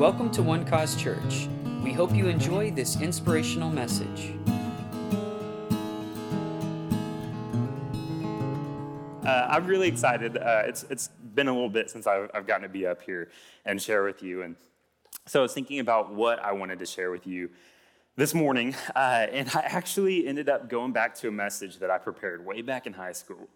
Welcome to One Cause Church. We hope you enjoy this inspirational message. Uh, I'm really excited. Uh, it's, it's been a little bit since I've, I've gotten to be up here and share with you. And so I was thinking about what I wanted to share with you this morning. Uh, and I actually ended up going back to a message that I prepared way back in high school.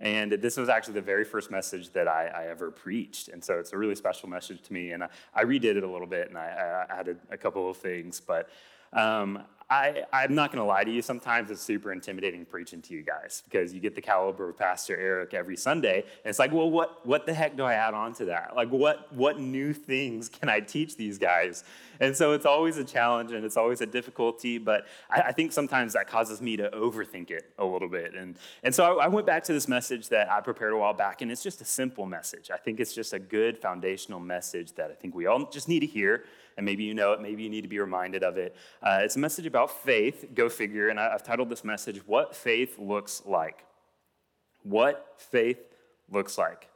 And this was actually the very first message that I, I, ever preached. And so it's a really special message to me. And I, I redid it a little bit and I, I added a couple of things. But um, I, I'm not going to lie to you. Sometimes it's super intimidating preaching to you guys because you get the caliber of Pastor Eric every Sunday, and it's like, well, what, what the heck do I add on to that? Like, what, what new things can I teach these guys? And so it's always a challenge and it's always a difficulty, but I, I think sometimes that causes me to overthink it a little bit. And, and so I, I went back to this message that I prepared a while back, and it's just a simple message. I think it's just a good foundational message that I think we all just need to hear and maybe you know it, maybe you need to be reminded of it. Uh, it's a message about faith, go figure, and I, I've titled this message, What Faith Looks Like. What faith looks like.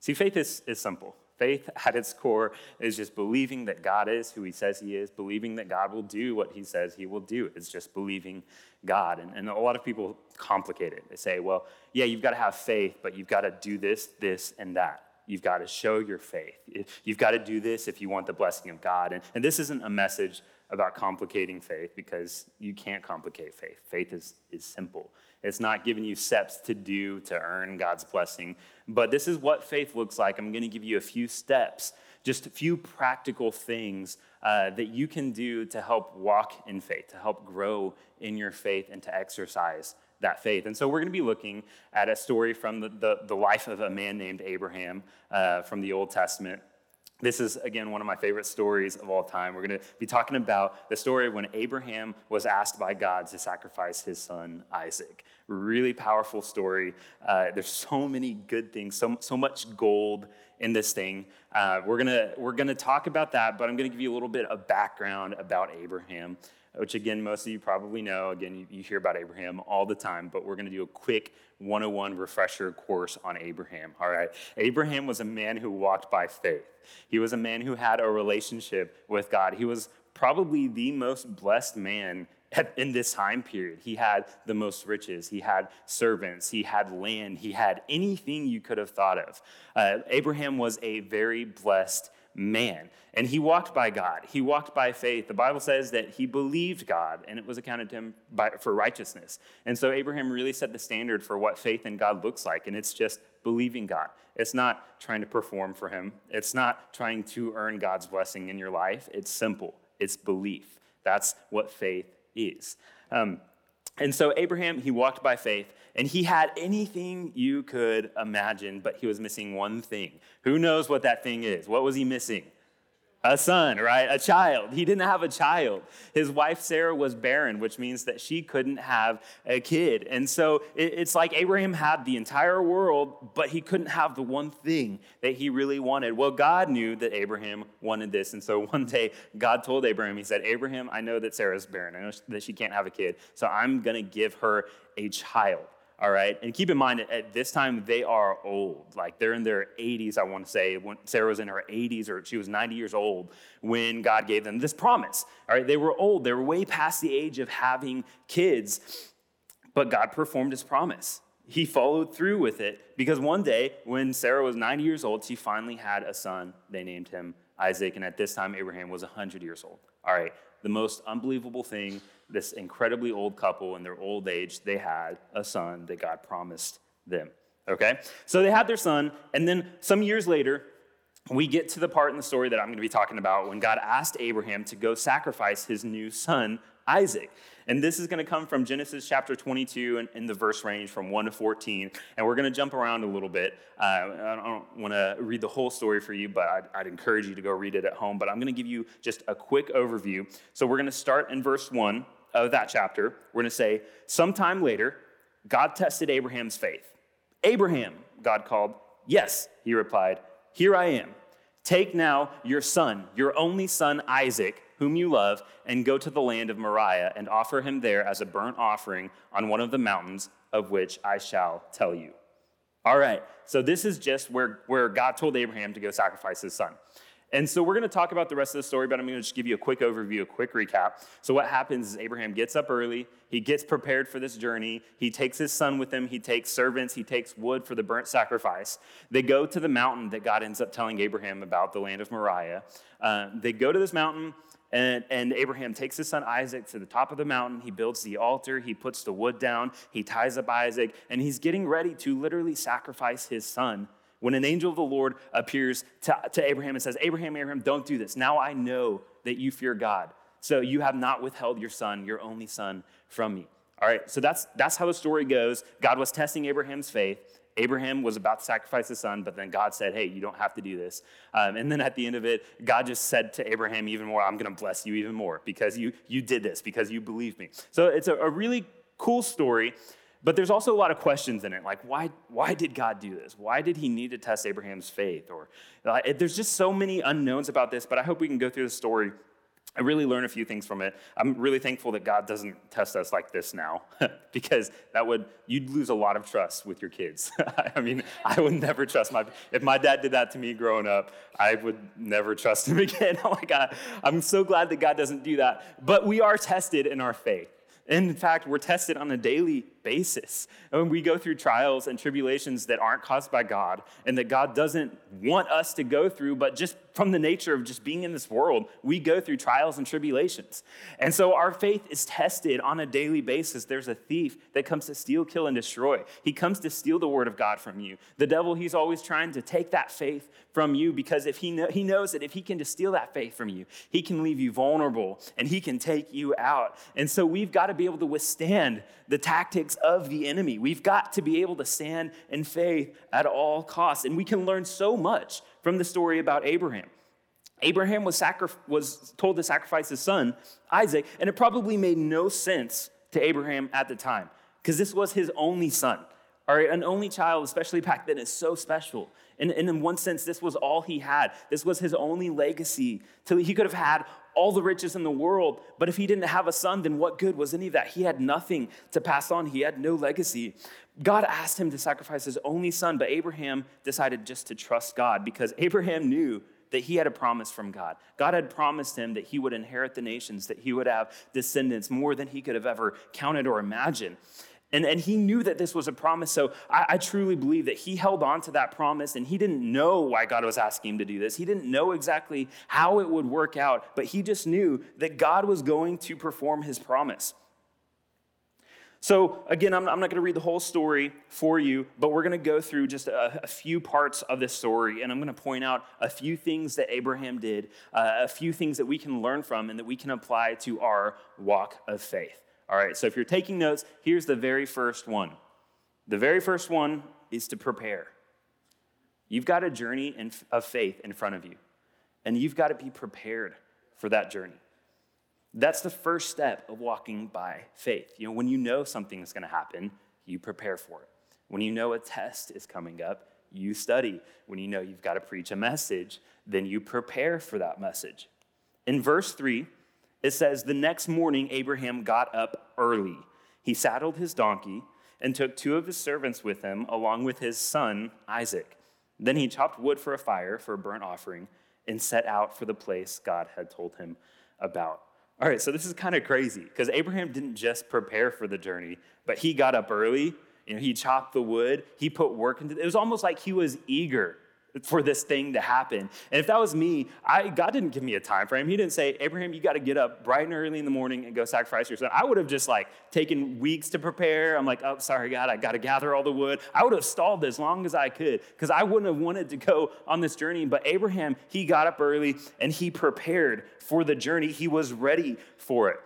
See, faith is, is simple. Faith at its core is just believing that God is who he says he is, believing that God will do what he says he will do. It's just believing God. And, and a lot of people complicate it. They say, well, yeah, you've got to have faith, but you've got to do this, this, and that. You've got to show your faith. You've got to do this if you want the blessing of God. And, and this isn't a message about complicating faith because you can't complicate faith. Faith is, is simple. It's not giving you steps to do to earn God's blessing. But this is what faith looks like. I'm going to give you a few steps, just a few practical things uh, that you can do to help walk in faith, to help grow in your faith, and to exercise that faith. And so we're going to be looking at a story from the, the, the life of a man named Abraham uh, from the Old Testament. This is, again, one of my favorite stories of all time. We're going to be talking about the story of when Abraham was asked by God to sacrifice his son Isaac. Really powerful story. Uh, there's so many good things, so, so much gold in this thing. Uh, we're going we're gonna talk about that, but I'm going to give you a little bit of background about Abraham which again, most of you probably know. Again, you, you hear about Abraham all the time, but we're going to do a quick 101 refresher course on Abraham. All right. Abraham was a man who walked by faith, he was a man who had a relationship with God. He was probably the most blessed man in this time period. He had the most riches, he had servants, he had land, he had anything you could have thought of. Uh, Abraham was a very blessed man. And he walked by God. He walked by faith. The Bible says that he believed God and it was accounted to him by, for righteousness. And so Abraham really set the standard for what faith in God looks like. And it's just believing God. It's not trying to perform for him, it's not trying to earn God's blessing in your life. It's simple, it's belief. That's what faith is. Um, and so Abraham, he walked by faith, and he had anything you could imagine, but he was missing one thing. Who knows what that thing is? What was he missing? A son, right? A child. He didn't have a child. His wife Sarah was barren, which means that she couldn't have a kid. And so it's like Abraham had the entire world, but he couldn't have the one thing that he really wanted. Well, God knew that Abraham wanted this. And so one day, God told Abraham, He said, Abraham, I know that Sarah's barren. I know that she can't have a kid. So I'm going to give her a child all right? And keep in mind, at this time, they are old. Like they're in their 80s, I want to say. When Sarah was in her 80s, or she was 90 years old when God gave them this promise. All right, they were old. They were way past the age of having kids, but God performed his promise. He followed through with it because one day, when Sarah was 90 years old, she finally had a son. They named him Isaac, and at this time, Abraham was 100 years old. All right, the most unbelievable thing this incredibly old couple in their old age, they had a son that God promised them. Okay? So they had their son, and then some years later, we get to the part in the story that I'm going to be talking about when God asked Abraham to go sacrifice his new son, Isaac. And this is going to come from Genesis chapter 22 and in the verse range from 1 to 14. And we're going to jump around a little bit. Uh, I don't want to read the whole story for you, but I'd, I'd encourage you to go read it at home. But I'm going to give you just a quick overview. So we're going to start in verse 1 of that chapter, we're going to say, sometime later, God tested Abraham's faith. Abraham, God called. Yes, he replied, Here I am. Take now your son, your only son Isaac, whom you love, and go to the land of Moriah and offer him there as a burnt offering on one of the mountains of which I shall tell you. All right, so this is just where, where God told Abraham to go sacrifice his son. And so we're going to talk about the rest of the story, but I'm going to just give you a quick overview, a quick recap. So what happens is Abraham gets up early, he gets prepared for this journey, he takes his son with him, he takes servants, he takes wood for the burnt sacrifice. They go to the mountain that God ends up telling Abraham about, the land of Moriah. Uh, they go to this mountain. And, and, Abraham takes his son Isaac to the top of the mountain. He builds the altar. He puts the wood down. He ties up Isaac. And he's getting ready to literally sacrifice his son when an angel of the Lord appears to, to Abraham and says, Abraham, Abraham, don't do this. Now I know that you fear God. So you have not withheld your son, your only son, from me. All right, so that's, that's how the story goes. God was testing Abraham's faith. Abraham was about to sacrifice his son, but then God said, Hey, you don't have to do this. Um, and then at the end of it, God just said to Abraham even more, I'm going to bless you even more because you, you did this, because you believe me. So it's a, a really cool story. But there's also a lot of questions in it, like why, why did God do this? Why did he need to test Abraham's faith? Or uh, there's just so many unknowns about this, but I hope we can go through the story I really learn a few things from it. I'm really thankful that God doesn't test us like this now, because that would you'd lose a lot of trust with your kids. I mean, I would never trust my if my dad did that to me growing up, I would never trust him again. oh my God, I'm so glad that God doesn't do that. But we are tested in our faith. In fact, we're tested on a daily basis. And we go through trials and tribulations that aren't caused by God and that God doesn't want us to go through, but just from the nature of just being in this world, we go through trials and tribulations. And so our faith is tested on a daily basis. There's a thief that comes to steal, kill, and destroy. He comes to steal the word of God from you. The devil, he's always trying to take that faith from you because if he, know, he knows that if he can just steal that faith from you, he can leave you vulnerable and he can take you out. And so we've got to be able to withstand the tactics of the enemy. We've got to be able to stand in faith at all costs. And we can learn so much from the story about Abraham. Abraham was, sacri- was told to sacrifice his son, Isaac, and it probably made no sense to Abraham at the time because this was his only son. All right, an only child, especially back then, is so special. And, and in one sense, this was all he had. This was his only legacy. He could have had all the riches in the world, but if he didn't have a son, then what good was any of that? He had nothing to pass on. He had no legacy. God asked him to sacrifice his only son, but Abraham decided just to trust God because Abraham knew that he had a promise from God. God had promised him that he would inherit the nations, that he would have descendants more than he could have ever counted or imagined. And, and he knew that this was a promise. So I, I, truly believe that he held on to that promise and he didn't know why God was asking him to do this. He didn't know exactly how it would work out, but he just knew that God was going to perform his promise. So, again, I'm, I'm not going to read the whole story for you, but we're going to go through just a, a, few parts of this story, and I'm going to point out a few things that Abraham did, uh, a few things that we can learn from and that we can apply to our walk of faith. All right, so if you're taking notes, here's the very first one. The very first one is to prepare. You've got a journey in, of faith in front of you, and you've got to be prepared for that journey. That's the first step of walking by faith. You know, when you know something is going to happen, you prepare for it. When you know a test is coming up, you study. When you know you've got to preach a message, then you prepare for that message. In verse 3, it says, The next morning, Abraham got up early. He saddled his donkey and took two of his servants with him, along with his son, Isaac. Then he chopped wood for a fire for a burnt offering and set out for the place God had told him about. All right, so this is kind of crazy because Abraham didn't just prepare for the journey, but he got up early. You know, he chopped the wood. He put work into it. It was almost like he was eager for this thing to happen. And if that was me, I, God didn't give me a time frame. He didn't say, Abraham, you got to get up bright and early in the morning and go sacrifice your son. I would have just like taken weeks to prepare. I'm like, oh, sorry, God, I got to gather all the wood. I would have stalled as long as I could because I wouldn't have wanted to go on this journey. But Abraham, he got up early and he prepared for the journey. He was ready for it.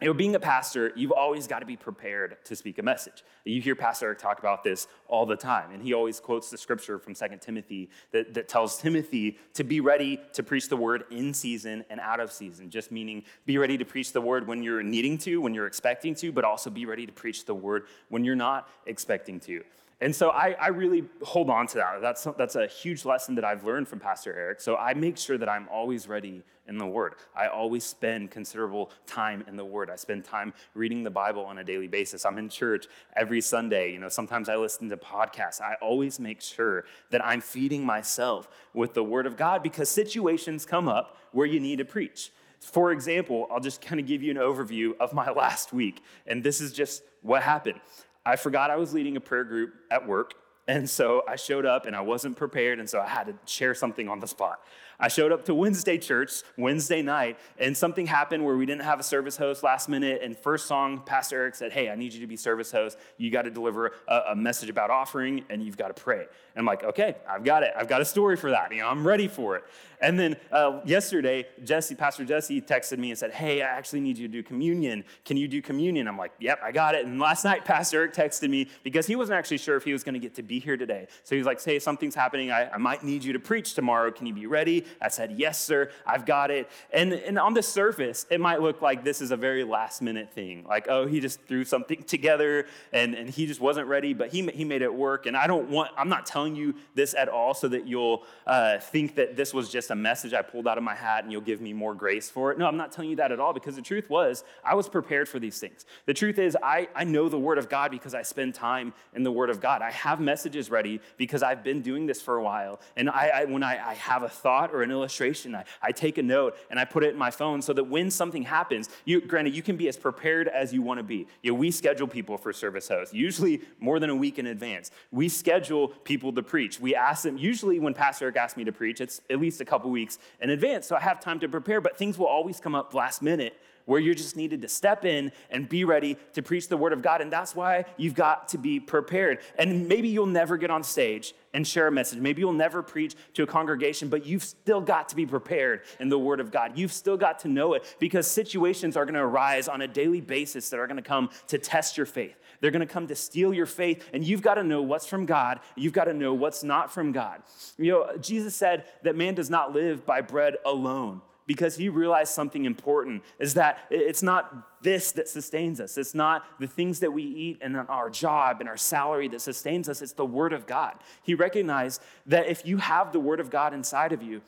You know, being a pastor, you've always got to be prepared to speak a message. You hear Pastor Eric talk about this all the time, and he always quotes the scripture from 2 Timothy that, that tells Timothy to be ready to preach the word in season and out of season, just meaning be ready to preach the word when you're needing to, when you're expecting to, but also be ready to preach the word when you're not expecting to. And so I, I, really hold on to that. That's, that's a huge lesson that I've learned from Pastor Eric. So I make sure that I'm always ready in the Word. I always spend considerable time in the Word. I spend time reading the Bible on a daily basis. I'm in church every Sunday. You know, sometimes I listen to podcasts. I always make sure that I'm feeding myself with the Word of God because situations come up where you need to preach. For example, I'll just kind of give you an overview of my last week. And this is just what happened. I forgot I was leading a prayer group at work. And so I showed up and I wasn't prepared. And so I had to share something on the spot. I showed up to Wednesday church Wednesday night, and something happened where we didn't have a service host last minute. And first song, Pastor Eric said, Hey, I need you to be service host. You got to deliver a, a, message about offering, and you've got to pray. And I'm like, Okay, I've got it. I've got a story for that. You know, I'm ready for it. And then uh, yesterday, Jesse, Pastor Jesse, texted me and said, Hey, I actually need you to do communion. Can you do communion? I'm like, Yep, I got it. And last night, Pastor Eric texted me because he wasn't actually sure if he was going to get to be here today. So he was like, Hey, something's happening. I, I might need you to preach tomorrow. Can you be ready? I said, Yes, sir, I've got it. And, and on the surface, it might look like this is a very last minute thing. Like, oh, he just threw something together and, and he just wasn't ready, but he, he made it work. And I don't want, I'm not telling you this at all so that you'll uh, think that this was just a message I pulled out of my hat and you'll give me more grace for it. No, I'm not telling you that at all because the truth was, I was prepared for these things. The truth is, I, I know the Word of God because I spend time in the Word of God. I have messages ready because I've been doing this for a while. And I, I when I, I have a thought or an illustration, I, I take a note and I put it in my phone so that when something happens, you, granted, you can be as prepared as you want to be. Know, we schedule people for service hosts, usually more than a week in advance. We schedule people to preach. We ask them, usually when Pastor Eric asks me to preach, it's at least a couple weeks in advance, so I have time to prepare, but things will always come up last minute where you're just needed to step in and be ready to preach the word of God. And that's why you've got to be prepared. And maybe you'll never get on stage and share a message. Maybe you'll never preach to a congregation, but you've still got to be prepared in the word of God. You've still got to know it because situations are going to arise on a daily basis that are going to come to test your faith. They're going to come to steal your faith, and you've got to know what's from God. You've got to know what's not from God. You know, Jesus said that man does not live by bread alone, because he realized something important is that it's not this that sustains us. It's not the things that we eat and our job and our salary that sustains us. It's the Word of God. He recognized that if you have the Word of God inside of you,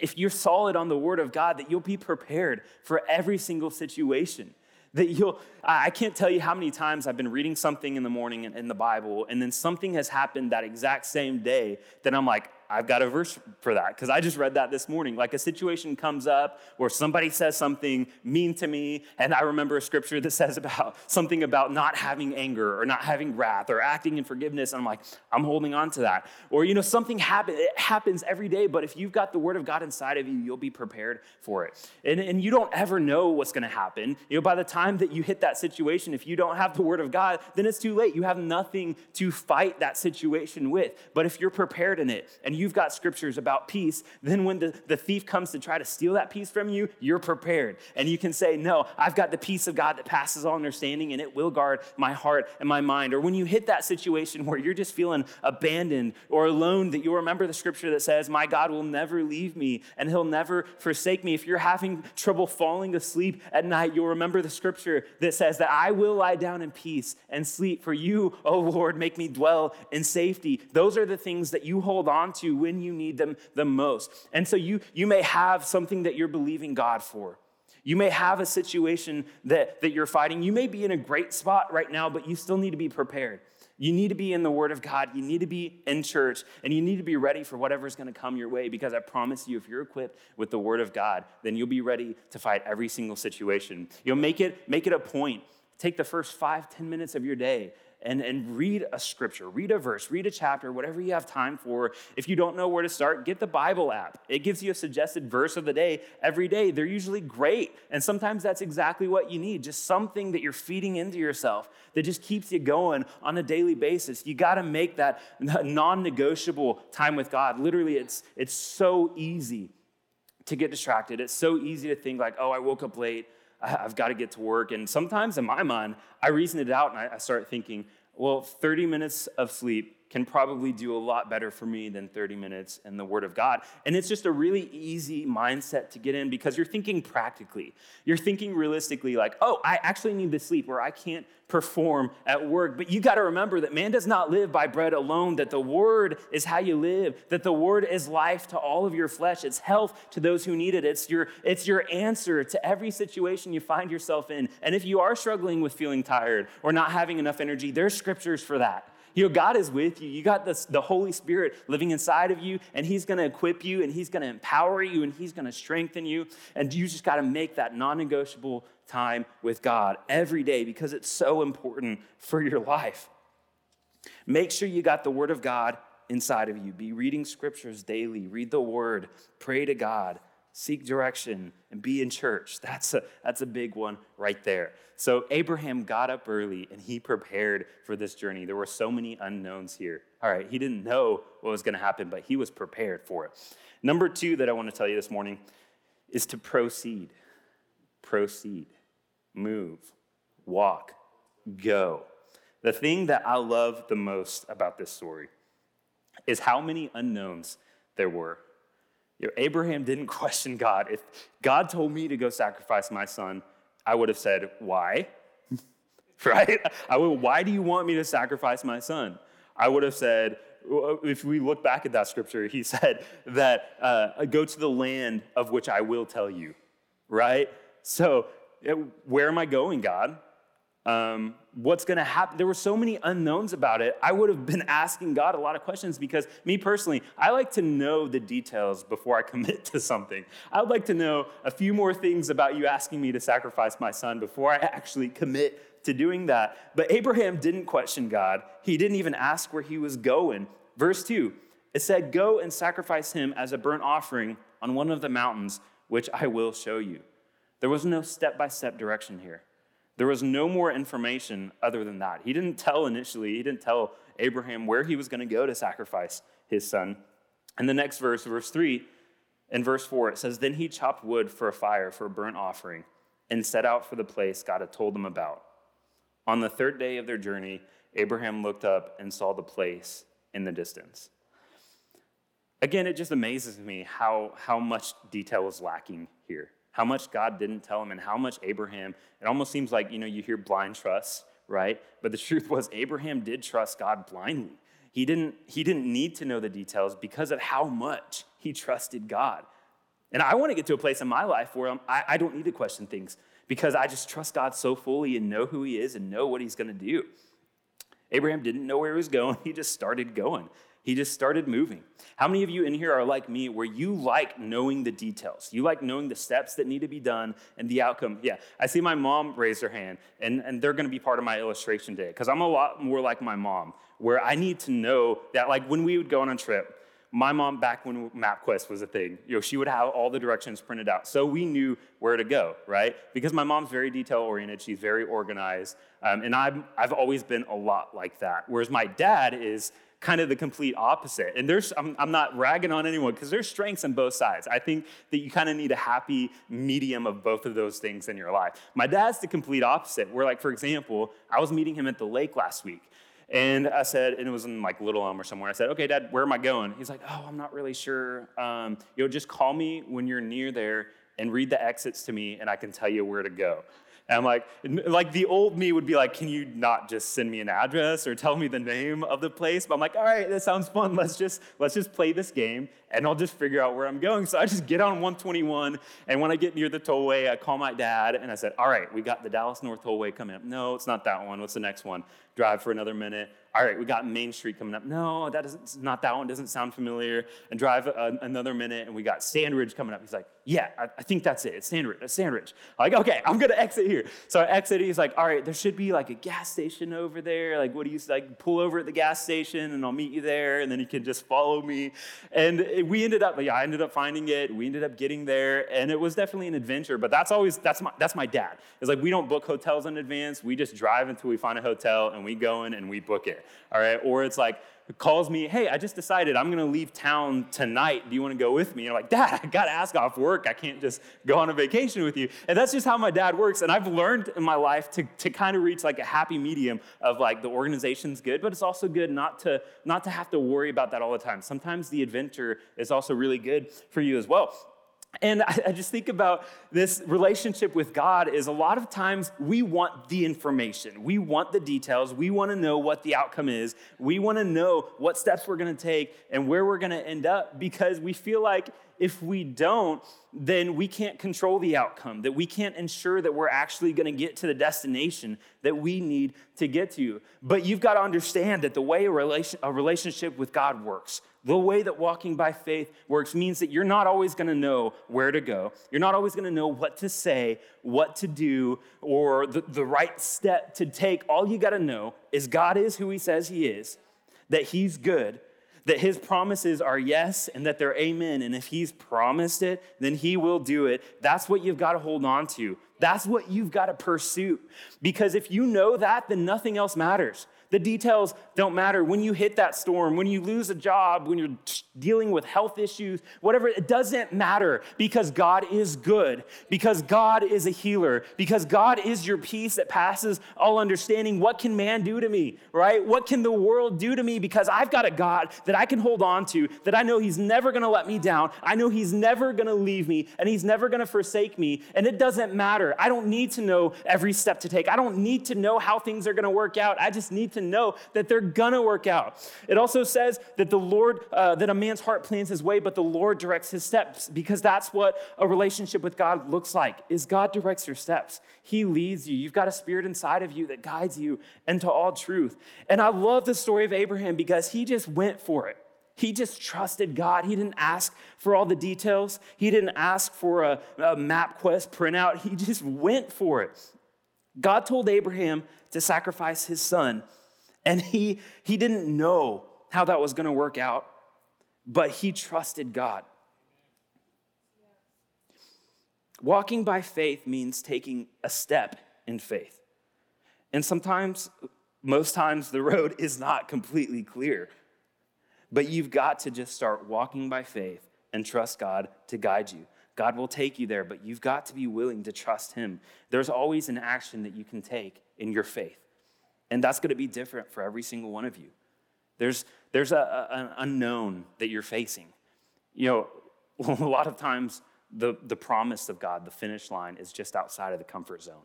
if you're solid on the Word of God, that you'll be prepared for every single situation. That you'll, I can't tell you how many times I've been reading something in the morning in the Bible, and then something has happened that exact same day that I'm like, I've got a verse for that because I just read that this morning. Like a situation comes up where somebody says something mean to me, and I remember a scripture that says about something about not having anger or not having wrath or acting in forgiveness. And I'm like, I'm holding on to that. Or, you know, something happen, it happens every day, but if you've got the word of God inside of you, you'll be prepared for it. And, and you don't ever know what's going to happen. You know, by the time that you hit that situation, if you don't have the word of God, then it's too late. You have nothing to fight that situation with. But if you're prepared in it and you you've got scriptures about peace, then when the, the thief comes to try to steal that peace from you, you're prepared. And you can say, No, I've got the peace of God that passes all understanding, and it will guard my heart and my mind. Or when you hit that situation where you're just feeling abandoned or alone, that you'll remember the scripture that says, My God will never leave me and he'll never forsake me. If you're having trouble falling asleep at night, you'll remember the scripture that says that I will lie down in peace and sleep. For you, O Lord, make me dwell in safety. Those are the things that you hold on to when you need them the most. And so you, you may have something that you're believing God for. You may have a situation that, that you're fighting. You may be in a great spot right now, but you still need to be prepared. You need to be in the Word of God. You need to be in church, and you need to be ready for whatever's going to come your way because I promise you, if you're equipped with the Word of God, then you'll be ready to fight every single situation. You'll make it, make it a point. Take the first five, ten minutes of your day and, and read a scripture, read a verse, read a chapter, whatever you have time for. If you don't know where to start, get the Bible app. It gives you a suggested verse of the day every day. They're usually great. And sometimes that's exactly what you need just something that you're feeding into yourself that just keeps you going on a daily basis. You got to make that non negotiable time with God. Literally, it's, it's so easy to get distracted. It's so easy to think, like, oh, I woke up late. I've got to get to work. And sometimes in my mind, I reason it out and I start thinking, well, 30 minutes of sleep can probably do a lot better for me than 30 minutes in the Word of God. And it's just a really easy mindset to get in because you're thinking practically. You're thinking realistically, like, oh, I actually need to sleep or I can't perform at work. But you got to remember that man does not live by bread alone, that the Word is how you live, that the Word is life to all of your flesh. It's health to those who need it. It's your, it's your answer to every situation you find yourself in. And if you are struggling with feeling tired or not having enough energy, there's scriptures for that. You know, God is with you. You got the Holy Spirit living inside of you, and He's going to equip you, and He's going to empower you, and He's going to strengthen you. And you just got to make that non negotiable time with God every day because it's so important for your life. Make sure you got the Word of God inside of you. Be reading scriptures daily, read the Word, pray to God, seek direction, and be in church. That's a, that's a big one right there. So Abraham got up early and he prepared for this journey. There were so many unknowns here. All right, he didn't know what was going to happen, but he was prepared for it. Number two that I want to tell you this morning is to proceed. Proceed. Move. Walk. Go. The thing that I love the most about this story is how many unknowns there were you know, Abraham didn't question God. If God told me to go sacrifice my son, I would have said, Why? right? I would, Why do you want me to sacrifice my son? I would have said, if we look back at that scripture, he said that uh, go to the land of which I will tell you, right? So, where am I going, God? Um, what's going to happen? There were so many unknowns about it. I would have been asking God a lot of questions because, me personally, I like to know the details before I commit to something. I would like to know a few more things about you asking me to sacrifice my son before I actually commit to doing that. But Abraham didn't question God, he didn't even ask where he was going. Verse 2 it said, Go and sacrifice him as a burnt offering on one of the mountains, which I will show you. There was no step by step direction here. There was no more information other than that. He didn't tell initially, he didn't tell Abraham where he was going to go to sacrifice his son. And the next verse, verse 3, and verse 4, it says, Then he chopped wood for a fire for a burnt offering and set out for the place God had told them about. On the third day of their journey, Abraham looked up and saw the place in the distance. Again, it just amazes me how, how much detail is lacking here how much God didn't tell him and how much Abraham, it almost seems like, you know, you hear blind trust, right? But the truth was, Abraham did trust God blindly. He didn't, he didn't need to know the details because of how much he trusted God. And I want to get to a place in my life where I, I don't need to question things because I just trust God so fully and know who he is and know what he's going to do. Abraham didn't know where he was going, he just started going. He just started moving. How many of you in here are like me where you like knowing the details? You like knowing the steps that need to be done and the outcome? Yeah, I see my mom raise her hand, and, and they're gonna be part of my illustration day because I'm a lot more like my mom, where I need to know that, like, when we would go on a trip, my mom, back when MapQuest was a thing, you know, she would have all the directions printed out. So we knew where to go, right? Because my mom's very detail oriented, she's very organized. Um, and I'm, I've always been a lot like that. Whereas my dad is kind of the complete opposite. And there's, I'm, I'm not ragging on anyone because there's strengths on both sides. I think that you kind of need a happy medium of both of those things in your life. My dad's the complete opposite. Where, like, for example, I was meeting him at the lake last week. And I said, and it was in like Little Elm or somewhere. I said, okay, Dad, where am I going? He's like, oh, I'm not really sure. Um, you know, just call me when you're near there and read the exits to me, and I can tell you where to go. And like, like the old me would be like, can you not just send me an address or tell me the name of the place? But I'm like, all right, that sounds fun. Let's just let's just play this game and I'll just figure out where I'm going. So I just get on 121, and when I get near the tollway, I call my dad and I said, all right, we got the Dallas North Tollway coming up. No, it's not that one. What's the next one? Drive for another minute all right, we got Main Street coming up. No, that is not that one. Doesn't sound familiar. And drive a, another minute, and we got Sandridge coming up. He's like, yeah, I, I think that's it. It's Sandridge. It's Sandridge. Like, okay, I'm gonna exit here. So I exit. He's like, all right, there should be like a gas station over there. Like, what do you like? Pull over at the gas station, and I'll meet you there, and then you can just follow me. And we ended up, yeah, I ended up finding it. We ended up getting there, and it was definitely an adventure. But that's always that's my that's my dad. It's like we don't book hotels in advance. We just drive until we find a hotel, and we go in and we book it. All right. Or it's like, calls me, hey, I just decided I'm gonna leave town tonight. Do you wanna go with me? And I'm like, Dad, I gotta ask off work. I can't just go on a vacation with you. And that's just how my dad works. And I've learned in my life to, to kind of reach like a happy medium of like the organization's good, but it's also good not to not to have to worry about that all the time. Sometimes the adventure is also really good for you as well. And I, I, just think about this relationship with God is a lot of times we want the information. We want the details. We want to know what the outcome is. We want to know what steps we're going to take and where we're going to end up because we feel like if we don't, then we can't control the outcome, that we can't ensure that we're actually going to get to the destination that we need to get to. But you've got to understand that the way a, relation, a relationship with God works, the way that walking by faith works means that you're not always going to know where to go. You're not always going to know what to say, what to do, or the, the right step to take. All you got to know is God is who He says He is, that He's good, that His promises are yes, and that they're amen. And if He's promised it, then He will do it. That's what you've got to hold on to. That's what you've got to pursue. Because if you know that, then nothing else matters. The details don't matter. When you hit that storm, when you lose a job, when you're dealing with health issues, whatever, it doesn't matter because God is good, because God is a healer, because God is your peace that passes all understanding. What can man do to me, right? What can the world do to me? Because I've got a God that I can hold on to, that I know He's never gonna let me down. I know He's never gonna leave me, and He's never gonna forsake me. And it doesn't matter. I don't need to know every step to take, I don't need to know how things are gonna work out. I just need to know that they're gonna work out. It also says that the Lord, uh, that a man's heart plans his way, but the Lord directs his steps, because that's what a relationship with God looks like. Is God directs your steps. He leads you. You've got a spirit inside of you that guides you into all truth. And I love the story of Abraham because he just went for it. He just trusted God. He didn't ask for all the details. He didn't ask for a, a MapQuest printout. He just went for it. God told Abraham to sacrifice his son and he, he didn't know how that was going to work out, but he trusted God. Walking by faith means taking a step in faith. And sometimes, most times, the road is not completely clear. But you've got to just start walking by faith and trust God to guide you. God will take you there, but you've got to be willing to trust Him. There's always an action that you can take in your faith. And that's going to be different for every single one of you. There's, there's a, a, an unknown that you're facing. You know, a lot of times the, the promise of God, the finish line, is just outside of the comfort zone.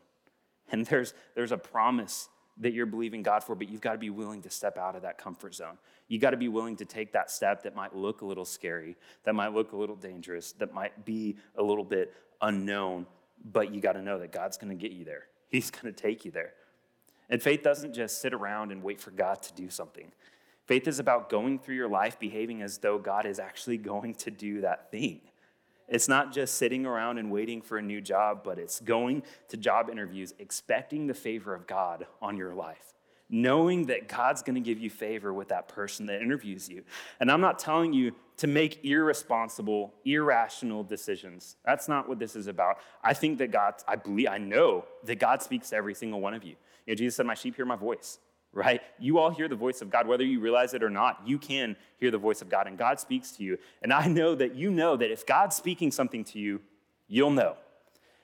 And there's, there's a promise that you're believing God for, but you've got to be willing to step out of that comfort zone. You've got to be willing to take that step that might look a little scary, that might look a little dangerous, that might be a little bit unknown, but you got to know that God's going to get you there. He's going to take you there. And faith doesn't just sit around and wait for God to do something. Faith is about going through your life behaving as though God is actually going to do that thing. It's not just sitting around and waiting for a new job, but it's going to job interviews expecting the favor of God on your life, knowing that God's going to give you favor with that person that interviews you. And I'm not telling you to make irresponsible, irrational decisions. That's not what this is about. I think that God, I believe, I know that God speaks to every single one of you. Know, Jesus said, My sheep hear my voice, right? You all hear the voice of God, whether you realize it or not. You can hear the voice of God, and God speaks to you. And I know that you know that if God's speaking something to you, you'll know.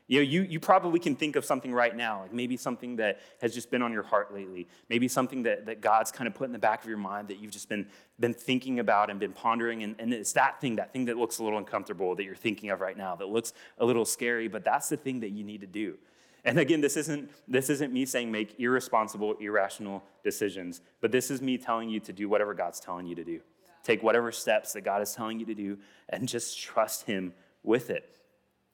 You know, you, you probably can think of something right now, like maybe something that has just been on your heart lately, maybe something that, that God's kind of put in the back of your mind that you've just been, been thinking about and been pondering. And, and it's that thing, that thing that looks a little uncomfortable that you're thinking of right now, that looks a little scary, but that's the thing that you need to do. And again, this isn't, this isn't me saying make irresponsible, irrational decisions, but this is me telling you to do whatever God's telling you to do. Take whatever steps that God is telling you to do and just trust Him with it.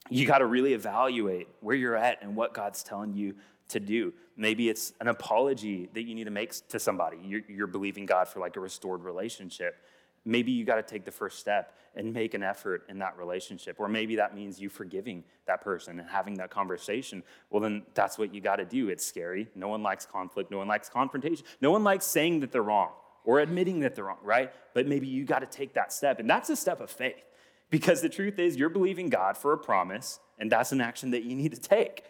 You got to really evaluate where you're at and what God's telling you to do. Maybe it's an apology that you need to make to somebody. You're, you're believing God for like a restored relationship maybe you got to take the first step and make an effort in that relationship. Or maybe that means you forgiving that person and having that conversation. Well, then that's what you got to do. It's scary. No one likes conflict. No one likes confrontation. No one likes saying that they're wrong or admitting that they're wrong, right? But maybe you got to take that step. And that's a step of faith because the truth is you're believing God for a promise, and that's an action that you need to take.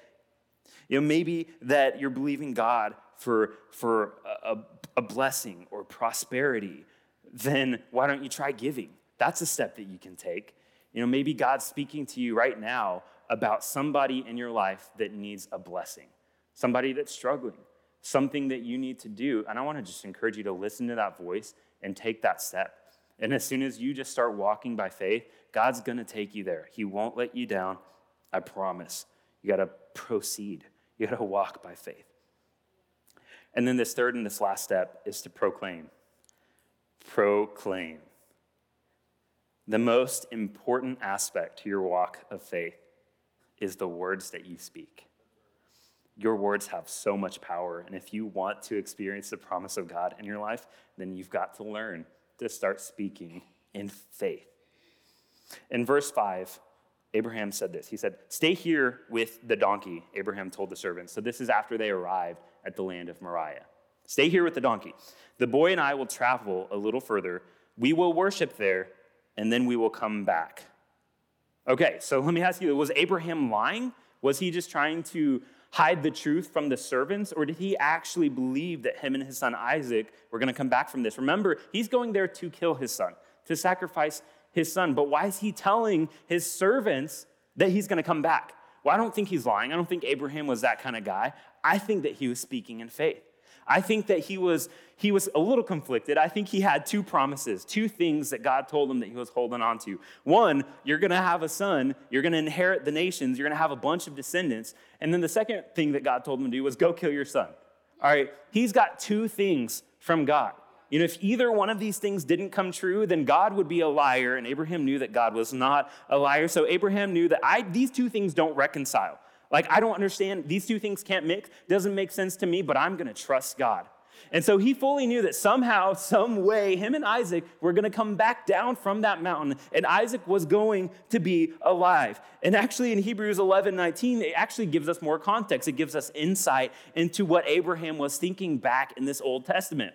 You know, maybe that you're believing God for, for a, a blessing or prosperity, then why don't you try giving? That's a step that you can take. You know, maybe God's speaking to you right now about somebody in your life that needs a blessing, somebody that's struggling, something that you need to do. And I want to just encourage you to listen to that voice and take that step. And as soon as you just start walking by faith, God's going to take you there. He won't let you down. I promise. You got to proceed, you got to walk by faith. And then this third and this last step is to proclaim. Proclaim. The most important aspect to your walk of faith is the words that you speak. Your words have so much power. And if you want to experience the promise of God in your life, then you've got to learn to start speaking in faith. In verse 5, Abraham said this. He said, Stay here with the donkey, Abraham told the servants. So this is after they arrived at the land of Moriah. Stay here with the donkey. The boy and I will travel a little further. We will worship there, and then we will come back. Okay, so let me ask you was Abraham lying? Was he just trying to hide the truth from the servants, or did he actually believe that him and his son Isaac were going to come back from this? Remember, he's going there to kill his son, to sacrifice his son. But why is he telling his servants that he's going to come back? Well, I don't think he's lying. I don't think Abraham was that kind of guy. I think that he was speaking in faith. I think that he was, he was a little conflicted. I think he had two promises, two things that God told him that he was holding on to. One, you're going to have a son, you're going to inherit the nations, you're going to have a bunch of descendants. And then the second thing that God told him to do was go kill your son. All right, he's got two things from God. You know, if either one of these things didn't come true, then God would be a liar, and Abraham knew that God was not a liar. So Abraham knew that I, these two things don't reconcile. Like, I don't understand, these two things can't mix, doesn't make sense to me, but I'm gonna trust God. And so he fully knew that somehow, some way, him and Isaac were going to come back down from that mountain, and Isaac was going to be alive. And actually, in Hebrews 11 19, it actually gives us more context. It gives us insight into what Abraham was thinking back in this Old Testament.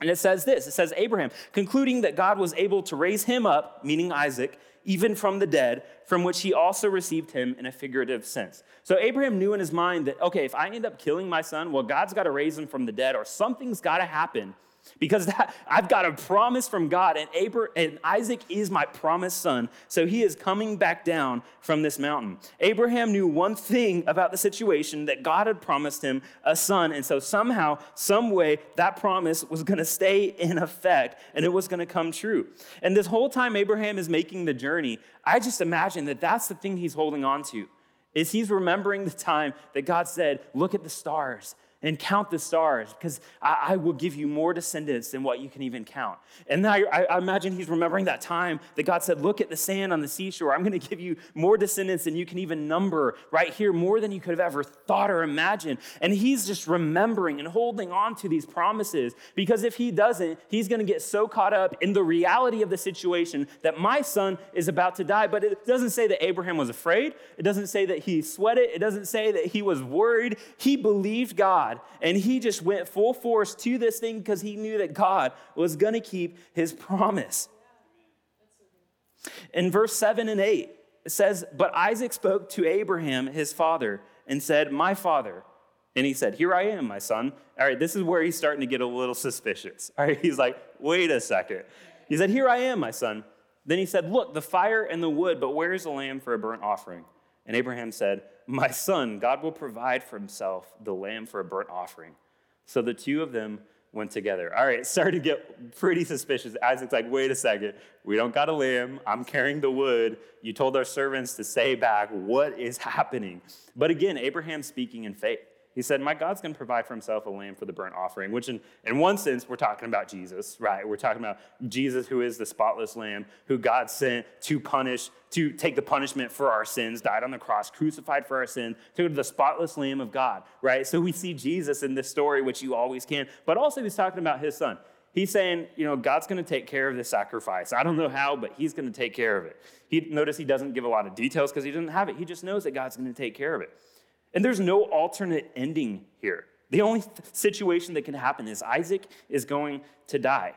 And it says this it says, Abraham, concluding that God was able to raise him up, meaning Isaac, even from the dead, from which he also received him in a figurative sense. So Abraham knew in his mind that, okay, if I end up killing my son, well, God's got to raise him from the dead, or something's got to happen because that, I've got a promise from God, and, Abraham, and Isaac is my promised son. So he is coming back down from this mountain. Abraham knew one thing about the situation that God had promised him a son. And so somehow, some way, that promise was going to stay in effect and it was going to come true. And this whole time Abraham is making the journey, I just imagine that that's the thing he's holding on to. Is he's remembering the time that God said, Look at the stars and count the stars because I, I, will give you more descendants than what you can even count. And I, I, imagine he's remembering that time that God said, Look at the sand on the seashore. I'm going to give you more descendants than you can even number right here, more than you could have ever thought or imagined. And he's just remembering and holding on to these promises because if he doesn't, he's going to get so caught up in the reality of the situation that my son is about to die. But it doesn't say that Abraham was afraid, it doesn't say that he sweated, it doesn't say that he was worried. He believed God. God. And he just went full force to this thing because he knew that God was going to keep his promise. In verse 7 and 8, it says, But Isaac spoke to Abraham, his father, and said, My father. And he said, Here I am, my son. All right, this is where he's starting to get a little suspicious. All right, he's like, Wait a second. He said, Here I am, my son. Then he said, Look, the fire and the wood, but where's the lamb for a burnt offering? And Abraham said, My son, God will provide for himself the lamb for a burnt offering. So the two of them went together. All right, started to get pretty suspicious. Isaac's like, wait a second, we don't got a lamb. I'm carrying the wood. You told our servants to say back, what is happening? But again, Abraham speaking in faith. He said, My God's going to provide for himself a lamb for the burnt offering, which, in, in one sense, we're talking about Jesus, right? We're talking about Jesus, who is the spotless lamb, who God sent to punish, to take the punishment for our sins, died on the cross, crucified for our sin, to the spotless lamb of God, right? So we see Jesus in this story, which you always can, but also he's talking about his son. He's saying, you know, God's going to take care of this sacrifice. I don't know how, but he's going to take care of it. He, notice he doesn't give a lot of details because he doesn't have it. He just knows that God's going to take care of it. And there's no alternate ending here. The only situation that can happen is Isaac is going to die.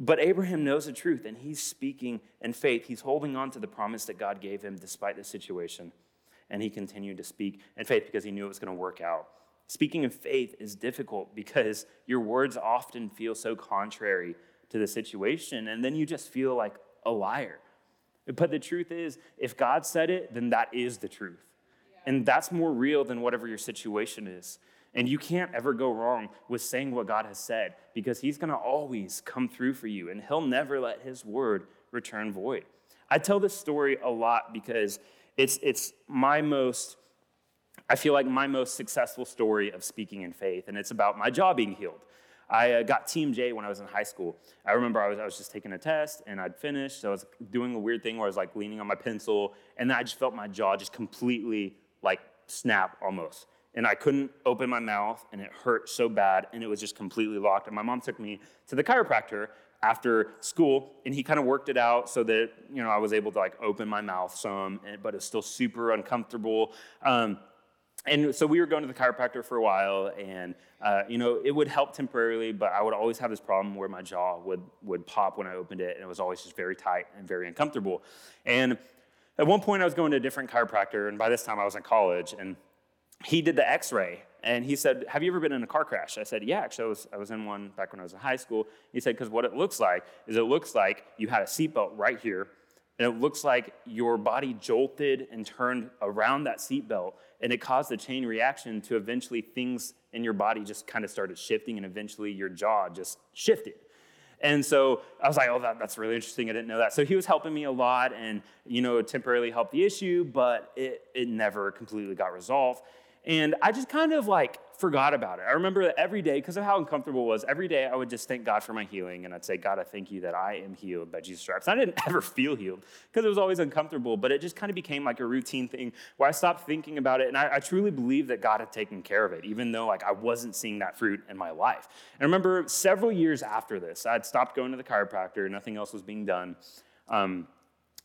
But Abraham knows the truth and he's speaking in faith. He's holding on to the promise that God gave him despite the situation. And he continued to speak in faith because he knew it was going to work out. Speaking in faith is difficult because your words often feel so contrary to the situation, and then you just feel like a liar. But the truth is, if God said it, then that is the truth. And that's more real than whatever your situation is. And you can't ever go wrong with saying what God has said because He's going to always come through for you, and He'll never let His word return void. I tell this story a lot because it's, it's my most, I feel like my most successful story of speaking in faith, and it's about my jaw being healed. I uh, got TMJ when I was in high school. I remember I was, I was just taking a test and I'd finished. So I was doing a weird thing where I was like leaning on my pencil, and then I just felt my jaw just completely like snap almost and I couldn't open my mouth, and it hurt so bad, and it was just completely locked. And my mom took me to the chiropractor after school, and he kind of worked it out so that you know I was able to like open my mouth some, but it's still super uncomfortable. Um, and so we were going to the chiropractor for a while, and uh, you know it would help temporarily, but I would always have this problem where my jaw would would pop when I opened it, and it was always just very tight and very uncomfortable. And at one point, I was going to a different chiropractor, and by this time I was in college, and he did the x-ray and he said have you ever been in a car crash? I said yeah actually i was, I was in one back when i was in high school. He said because what it looks like is it looks like you had a seatbelt right here and it looks like your body jolted and turned around that seatbelt and it caused a chain reaction to eventually things in your body just kind of started shifting and eventually your jaw just shifted and so I was like, oh, that, that's really interesting. I didn't know that. So he was helping me a lot and, you know, temporarily helped the issue, but it, it never completely got resolved. And I just kind of like forgot about it. I remember every day, because of how uncomfortable it was, every day I would just thank God for my healing. And I'd say, God, I thank you that I am healed by Jesus' stripes. I didn't ever feel healed because it was always uncomfortable, but it just kind of became like a routine thing where I stopped thinking about it. And I, I truly believe that God had taken care of it, even though like I wasn't seeing that fruit in my life. And I remember several years after this, I'd stopped going to the chiropractor, nothing else was being done. Um,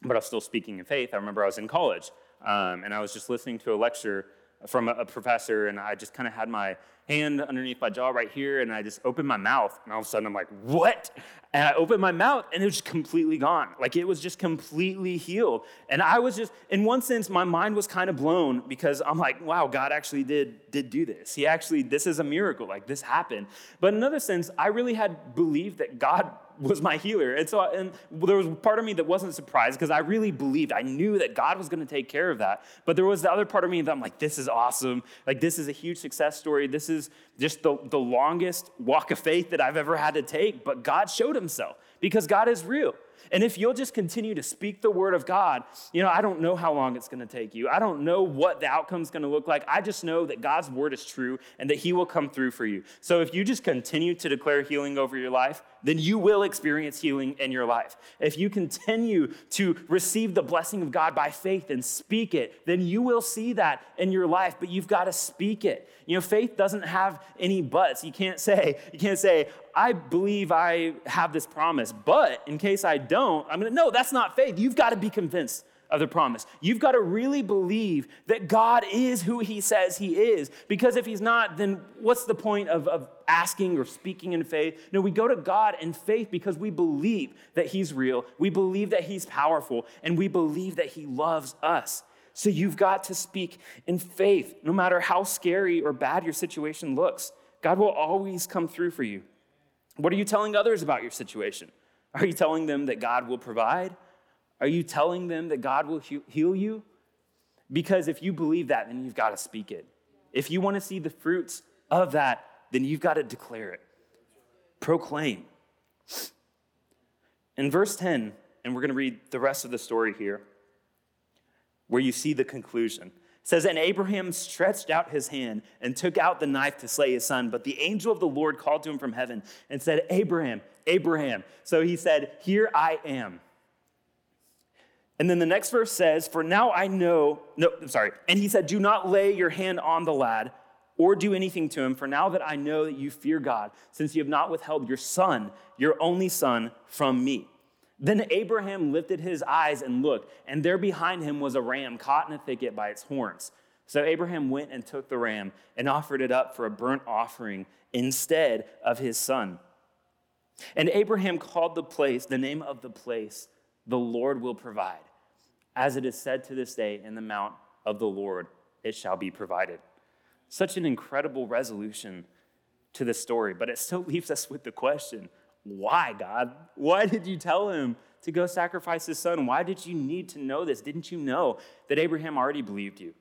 but I was still speaking in faith. I remember I was in college um, and I was just listening to a lecture from a, professor, and I just kind of had my hand underneath my jaw right here, and I just opened my mouth, and all of a sudden I'm like, what? And I opened my mouth, and it was just completely gone. Like it was just completely healed. And I was just, in one sense, my mind was kind of blown because I'm like, wow, God actually did, did do this. He actually, this is a miracle. Like this happened. But in another sense, I really had believed that God was my healer. And so and there was part of me that wasn't surprised because I really believed, I knew that God was going to take care of that. But there was the other part of me that I'm like, this is awesome. Like, this is a huge success story. This is just the, the longest walk of faith that I've ever had to take. But God showed himself because God is real. And if you'll just continue to speak the word of God, you know, I don't know how long it's going to take you. I don't know what the outcome's going to look like. I just know that God's word is true and that he will come through for you. So if you just continue to declare healing over your life, then you will experience healing in your life. If you continue to receive the blessing of God by faith and speak it, then you will see that in your life, but you've got to speak it. You know, faith doesn't have any buts. You can't say, you can't say, I believe I have this promise, but in case I don't, I'm gonna, no, that's not faith. You've got to be convinced of the promise. You've got to really believe that God is who He says He is. Because if He's not, then what's the point of, of asking or speaking in faith? No, we go to God in faith because we believe that He's real, we believe that He's powerful, and we believe that He loves us. So you've got to speak in faith, no matter how scary or bad your situation looks. God will always come through for you. What are you telling others about your situation? Are you telling them that God will provide? Are you telling them that God will heal you? Because if you believe that, then you've got to speak it. If you want to see the fruits of that, then you've got to declare it. Proclaim. In verse 10, and we're going to read the rest of the story here, where you see the conclusion. Says, And Abraham stretched out his hand and took out the knife to slay his son. But the angel of the Lord called to him from heaven and said, Abraham, Abraham. So he said, Here I am. And then the next verse says, For now I know, no, I'm sorry. And he said, Do not lay your hand on the lad or do anything to him, for now that I know that you fear God, since you have not withheld your son, your only son, from me. Then Abraham lifted his eyes and looked, and there behind him was a ram caught in a thicket by its horns. So Abraham went and took the ram and offered it up for a burnt offering instead of his son. And Abraham called the place, the name of the place, the Lord will provide. As it is said to this day, in the mount of the Lord it shall be provided. such an incredible resolution to the story, but it still leaves us with the question why, God? Why did you tell him to go sacrifice his son? Why did you need to know this? Didn't you know that Abraham already believed you?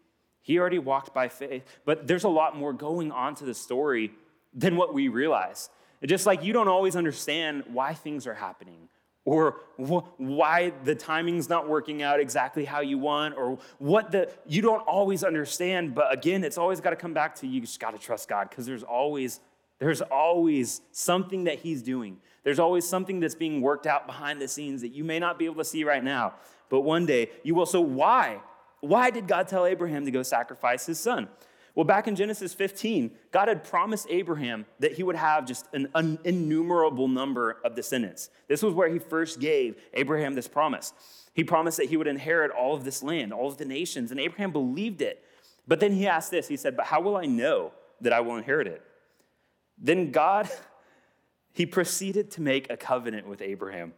He already walked by faith. But there's a lot more going on to the story than what we realize. Just like you don't always understand why things are happening or wh- why the timing's not working out exactly how you want or what the you don't always understand but again it's always got to come back to you just got to trust god because there's always there's always something that he's doing there's always something that's being worked out behind the scenes that you may not be able to see right now but one day you will so why why did god tell abraham to go sacrifice his son well, back in Genesis 15, God had promised Abraham that he would have just an innumerable number of descendants. This was where he first gave Abraham this promise. He promised that he would inherit all of this land, all of the nations, and Abraham believed it. But then he asked this He said, But how will I know that I will inherit it? Then God, he proceeded to make a covenant with Abraham.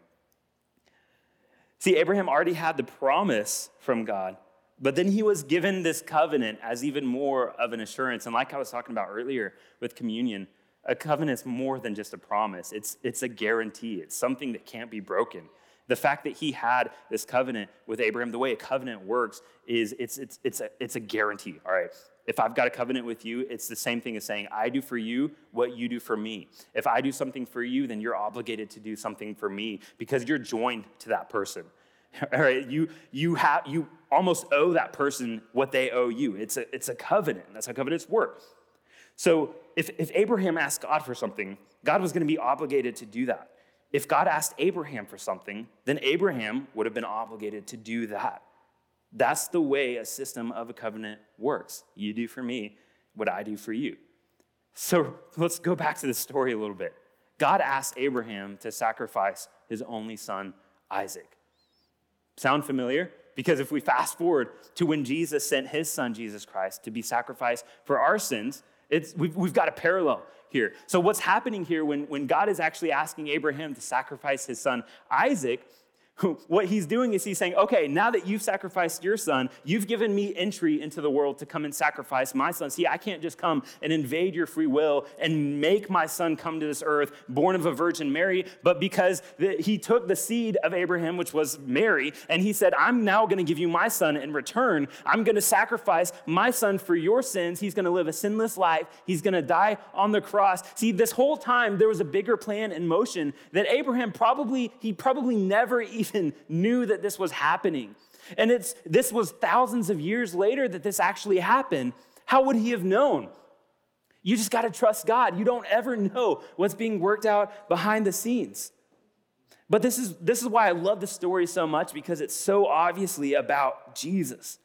See, Abraham already had the promise from God, but then he was given this covenant as even more of an assurance. And like I was talking about earlier with communion, a covenant is more than just a promise, it's, it's a guarantee, it's something that can't be broken. The fact that he had this covenant with Abraham, the way a covenant works is it's, it's, it's, a, it's a guarantee. All right, if I've got a covenant with you, it's the same thing as saying, I do for you what you do for me. If I do something for you, then you're obligated to do something for me because you're joined to that person. All right, you, you, have, you almost owe that person what they owe you. It's a, it's a covenant. That's how covenants work. So if, if Abraham asked God for something, God was going to be obligated to do that. If God asked Abraham for something, then Abraham would have been obligated to do that. That's the way a system of a covenant works. You do for me what I do for you. So let's go back to the story a little bit. God asked Abraham to sacrifice his only son, Isaac. Sound familiar? Because if we fast forward to when Jesus sent his son, Jesus Christ, to be sacrificed for our sins, it's, we've, we've got a parallel here. So, what's happening here when, when God is actually asking Abraham to sacrifice his son Isaac? what he's doing is he's saying, okay, now that you've sacrificed your son, you've given me entry into the world to come and sacrifice my son. See, I can't just come and invade your free will and make my son come to this earth, born of a Virgin Mary, but because he took the seed of Abraham, which was Mary, and he said, I'm now going to give you my son in return. I'm going to sacrifice my son for your sins. He's going to live a sinless life. He's going to die on the cross. See, this whole time, there was a bigger plan in motion that Abraham probably, he probably never even even knew that this was happening. And it's, this was thousands of years later that this actually happened. How would he have known? You just got to trust God. You don't ever know what's being worked out behind the scenes. But this is, this is why I love the story so much because it's so obviously about Jesus.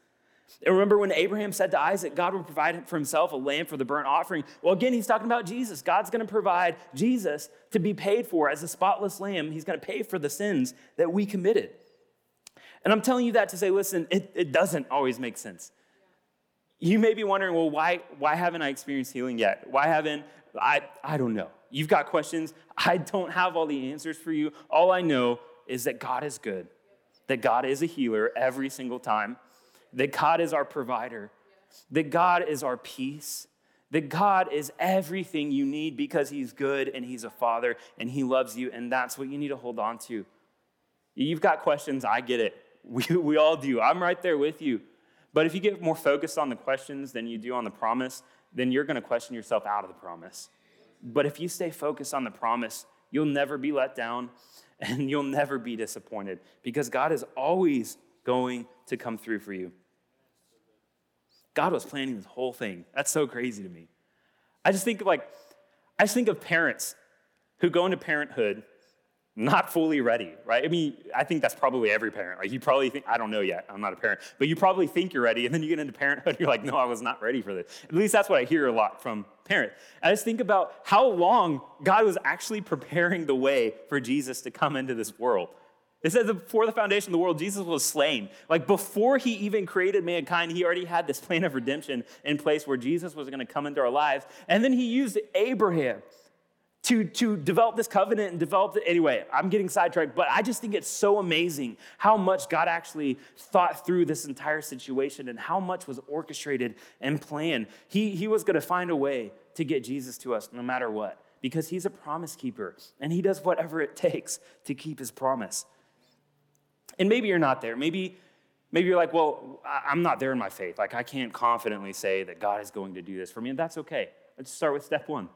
And remember when Abraham said to Isaac, God will provide for himself a lamb for the burnt offering? Well, again, he's talking about Jesus. God's going to provide Jesus to be paid for as a spotless lamb. He's going to pay for the sins that we committed. And I'm telling you that to say, listen, it, it doesn't always make sense. You may be wondering, well, why, why haven't I experienced healing yet? Why haven't I? I don't know. You've got questions. I don't have all the answers for you. All I know is that God is good, that God is a healer every single time that God is our provider, that God is our peace, that God is everything you need because He's good and He's a Father and He loves you, and that's what you need to hold on to. You've got questions, I get it. We, we all do. I'm right there with you. But if you get more focused on the questions than you do on the promise, then you're going to question yourself out of the promise. But if you stay focused on the promise, you'll never be let down and you'll never be disappointed because God is always going to come through for you. God was planning this whole thing. That's so crazy to me. I just think of like, I just think of parents who go into parenthood not fully ready, right? I mean, I think that's probably every parent. Like, you probably think, I don't know yet, I'm not a parent, but you probably think you're ready, and then you get into parenthood, you're like, no, I was not ready for this. At least that's what I hear a lot from parents. I just think about how long God was actually preparing the way for Jesus to come into this world. It says before the foundation of the world, Jesus was slain. Like before he even created mankind, he already had this plan of redemption in place where Jesus was going to come into our lives. And then he used Abraham to, to develop this covenant and develop it. Anyway, I'm getting sidetracked, but I just think it's so amazing how much God actually thought through this entire situation and how much was orchestrated and planned. He, he was going to find a way to get Jesus to us no matter what because he's a promise keeper and he does whatever it takes to keep his promise. And maybe you're not there. Maybe, maybe you're like, well, I'm not there in my faith. Like, I can't confidently say that God is going to do this for me, and that's okay. Let's start with step one.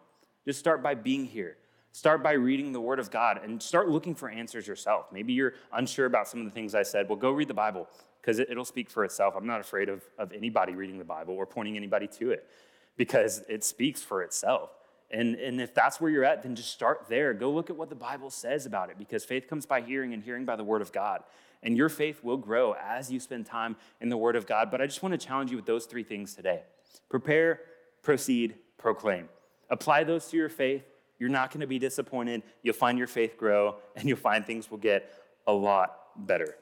Just start by being here. Start by reading the Word of God and start looking for answers yourself. Maybe you're unsure about some of the things I said. Well, go read the Bible because it, will speak for itself. I'm not afraid of, of anybody reading the Bible or pointing anybody to it because it speaks for itself. And, and if that's where you're at, then just start there. Go look at what the Bible says about it because faith comes by hearing and hearing by the Word of God. And your faith will grow as you spend time in the Word of God. But I just want to challenge you with those three things today prepare, proceed, proclaim. Apply those to your faith. You're not going to be disappointed. You'll find your faith grow, and you'll find things will get a lot better.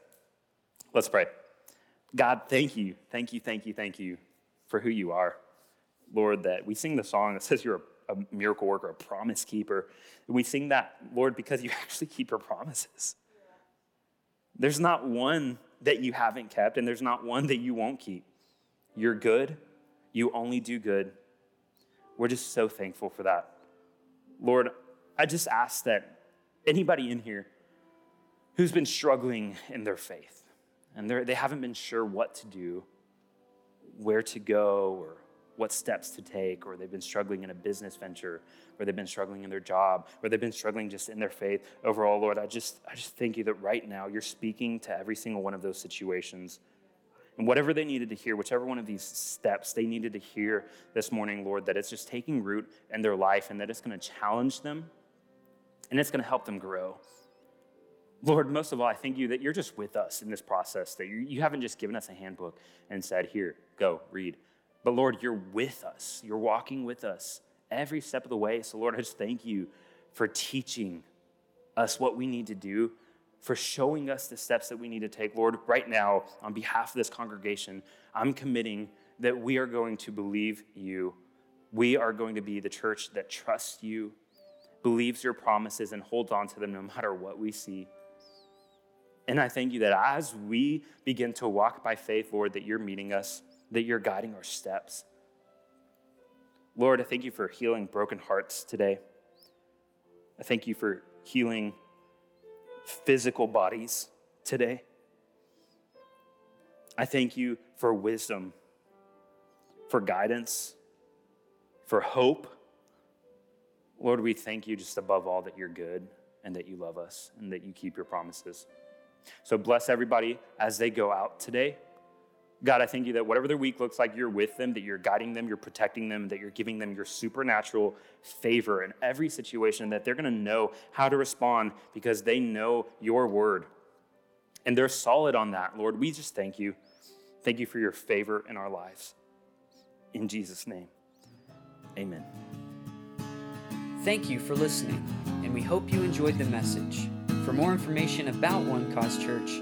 Let's pray. God, thank you, thank you, thank you, thank you for who you are. Lord, that we sing the song that says you're a, a miracle worker, a promise keeper. We sing that, Lord, because you actually keep your promises. There's not one that you haven't kept, and there's not one that you won't keep. You're good. You only do good. We're just so thankful for that. Lord, I just ask that anybody in here who's been struggling in their faith and they haven't been sure what to do, where to go, or what steps to take, or they've been struggling in a business venture, or they've been struggling in their job, or they've been struggling just in their faith overall, Lord, I just, I just thank you that right now you're speaking to every single one of those situations. And whatever they needed to hear, whichever one of these steps they needed to hear this morning, Lord, that it's just taking root in their life and that it's going to challenge them and it's going to help them grow. Lord, most of all, I thank you that you're just with us in this process, that you, you haven't just given us a handbook and said, here, go, read. But Lord, you're with us. You're walking with us every step of the way. So, Lord, I just thank you for teaching us what we need to do for showing us the steps that we need to take. Lord, right now, on behalf of this congregation, I'm committing that we are going to believe you. We are going to be the church that trusts you, believes your promises, and holds on to them no matter what we see. And I thank you that as we begin to walk by faith, Lord, that you're meeting us, that you're guiding our steps. Lord, I thank you for healing broken hearts today. I thank you for healing physical bodies today. I thank you for wisdom, for guidance, for hope. Lord, we thank you just above all that you're good and that you love us and that you keep your promises. So bless everybody as they go out today. God, I thank you that whatever their week looks like, you're with them, that you're guiding them, you're protecting them, that you're giving them your supernatural favor in every situation, that they're going to know how to respond because they know your word. And they're solid on that, Lord. We just thank you. Thank you for your favor in our lives. In Jesus' name, amen. Thank you for listening, and we hope you enjoyed the message. For more information about One Cause Church,